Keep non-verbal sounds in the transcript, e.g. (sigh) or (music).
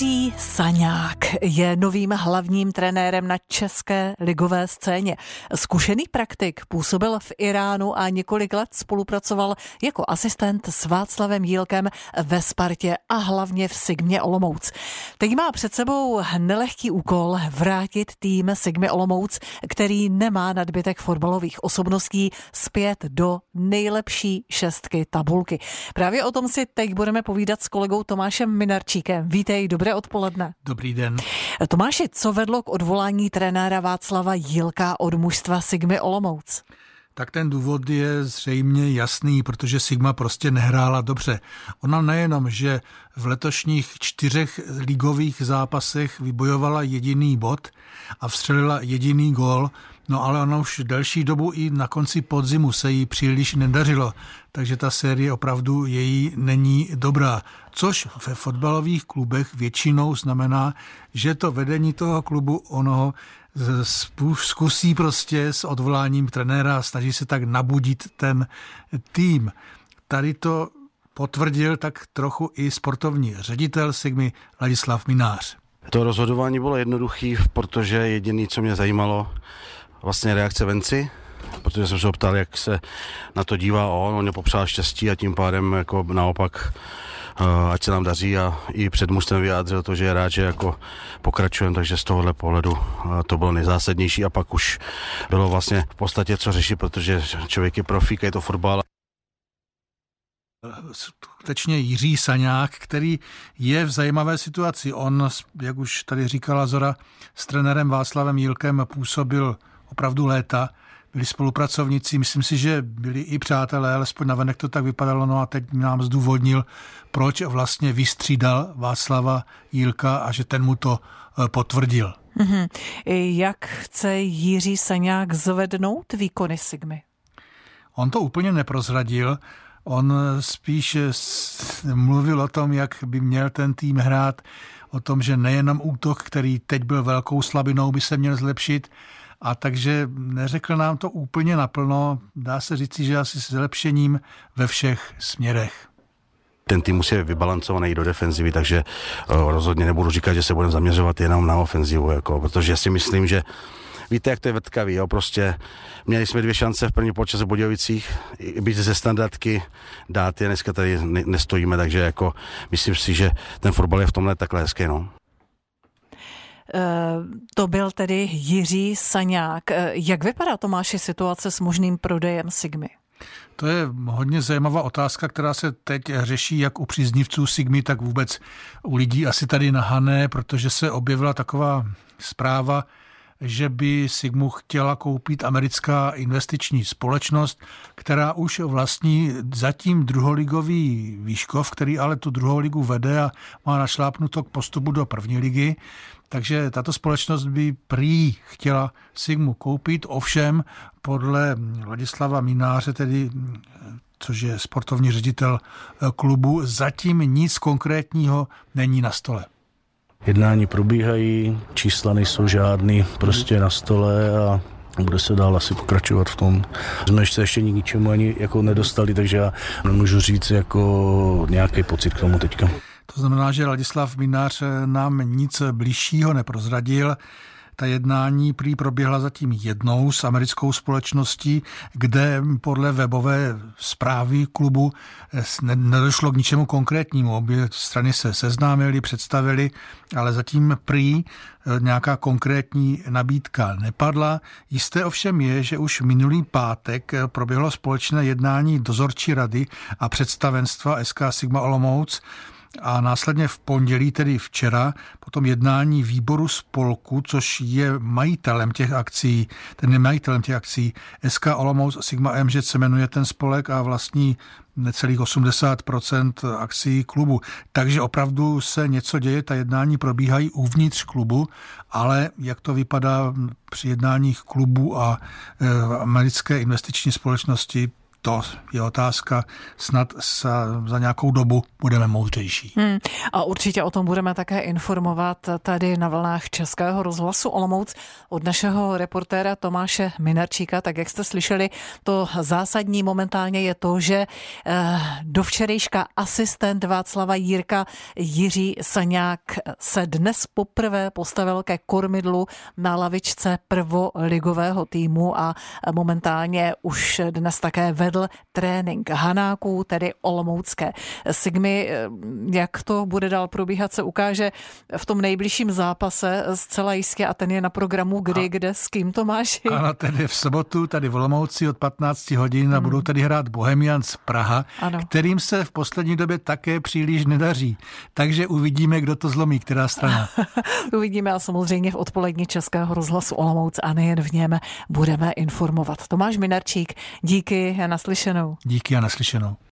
Jiří Saňák je novým hlavním trenérem na české ligové scéně. Zkušený praktik působil v Iránu a několik let spolupracoval jako asistent s Václavem Jílkem ve Spartě a hlavně v Sigmě Olomouc. Teď má před sebou nelehký úkol vrátit tým Sigmy Olomouc, který nemá nadbytek fotbalových osobností, zpět do nejlepší šestky tabulky. Právě o tom si teď budeme povídat s kolegou Tomášem Minarčíkem. Vítej, dobré odpoledne. Dobrý den. Tomáši, co vedlo k odvolání trenéra Václava Jílka od mužstva Sigmy Olomouc? Tak ten důvod je zřejmě jasný, protože Sigma prostě nehrála dobře. Ona nejenom, že v letošních čtyřech ligových zápasech vybojovala jediný bod a vstřelila jediný gól, no ale ona už delší dobu i na konci podzimu se jí příliš nedařilo, takže ta série opravdu její není dobrá. Což ve fotbalových klubech většinou znamená, že to vedení toho klubu ono zkusí prostě s odvoláním trenéra, snaží se tak nabudit ten tým. Tady to potvrdil tak trochu i sportovní ředitel Sigmy Ladislav Minář. To rozhodování bylo jednoduché, protože jediné, co mě zajímalo, vlastně reakce Venci, protože jsem se ho ptal, jak se na to dívá on, on mě popřál štěstí a tím pádem jako naopak Eh, ať se nám daří a i před mužstvem vyjádřil to, že je rád, že jako pokračujeme, takže z tohohle pohledu eh, to bylo nejzásadnější. A pak už bylo vlastně v podstatě co řešit, protože člověk je profík, je to fotbal. Skutečně Jiří Saňák, který je v zajímavé situaci. On, jak už tady říkala Zora, s trenérem Václavem Jílkem působil opravdu léta byli spolupracovníci, myslím si, že byli i přátelé, alespoň navenek to tak vypadalo, no a teď nám zdůvodnil, proč vlastně vystřídal Václava Jílka a že ten mu to eh, potvrdil. Mm-hmm. Jak chce Jiří Saňák zvednout výkony Sigmy? On to úplně neprozradil, on spíš mluvil o tom, jak by měl ten tým hrát, o tom, že nejenom útok, který teď byl velkou slabinou, by se měl zlepšit, a takže neřekl nám to úplně naplno. Dá se říci, že asi s zlepšením ve všech směrech ten tým musí být vybalancovaný do defenzivy, takže uh, rozhodně nebudu říkat, že se budeme zaměřovat jenom na ofenzivu, jako, protože si myslím, že víte, jak to je vrtkavý, jo, prostě měli jsme dvě šance v první počase v Budějovicích, být ze standardky, dát je, dneska tady nestojíme, takže jako myslím si, že ten fotbal je v tomhle takhle hezký, no. Eh, to byl tedy Jiří Saňák. Eh, jak vypadá Tomáši situace s možným prodejem Sigmy? To je hodně zajímavá otázka, která se teď řeší jak u příznivců Sigmy, tak vůbec u lidí asi tady na Hané, protože se objevila taková zpráva, že by Sigmu chtěla koupit americká investiční společnost, která už vlastní zatím druholigový Výškov, který ale tu druhou ligu vede a má našlápnuto k postupu do první ligy. Takže tato společnost by prý chtěla Sigmu koupit, ovšem podle Ladislava Mináře, tedy což je sportovní ředitel klubu, zatím nic konkrétního není na stole. Jednání probíhají, čísla nejsou žádný, prostě na stole a bude se dál asi pokračovat v tom. Jsme se ještě ničemu ani jako nedostali, takže já nemůžu říct jako nějaký pocit k tomu teďka. To znamená, že Ladislav Minář nám nic bližšího neprozradil. Ta jednání prý proběhla zatím jednou s americkou společností, kde podle webové zprávy klubu nedošlo k ničemu konkrétnímu. Obě strany se seznámily, představili, ale zatím prý eh, nějaká konkrétní nabídka nepadla. Jisté ovšem je, že už minulý pátek eh, proběhlo společné jednání dozorčí rady a představenstva SK Sigma Olomouc, a následně v pondělí, tedy včera, potom jednání výboru spolku, což je majitelem těch akcí, ten je majitelem těch akcí, SK Olomouc Sigma MŽ se jmenuje ten spolek a vlastní necelých 80% akcí klubu. Takže opravdu se něco děje, ta jednání probíhají uvnitř klubu, ale jak to vypadá při jednáních klubu a e, americké investiční společnosti, to je otázka snad za, za nějakou dobu budeme moudřejší. Hmm. A určitě o tom budeme také informovat tady na vlnách Českého rozhlasu Olomouc od našeho reportéra Tomáše Minarčíka. Tak jak jste slyšeli, to zásadní momentálně je to, že eh, do včerejška asistent Václava Jírka Jiří Saňák se dnes poprvé postavil ke kormidlu na lavičce prvoligového týmu a momentálně už dnes také vedl trénink Hanáků, tedy Olomoucké Sigmy. Jak to bude dál probíhat, se ukáže v tom nejbližším zápase zcela jistě a ten je na programu kdy, a, kde, s kým to máš? (laughs) Ano, ten je v sobotu tady v Olomouci od 15 hodin a hmm. budou tady hrát Bohemians Praha, ano. kterým se v poslední době také příliš nedaří. Takže uvidíme, kdo to zlomí, která strana. (laughs) uvidíme a samozřejmě v odpolední Českého rozhlasu Olomouc a nejen v něm budeme informovat. Tomáš Minarčík, díky a naslyšenou. Díky a naslyšenou.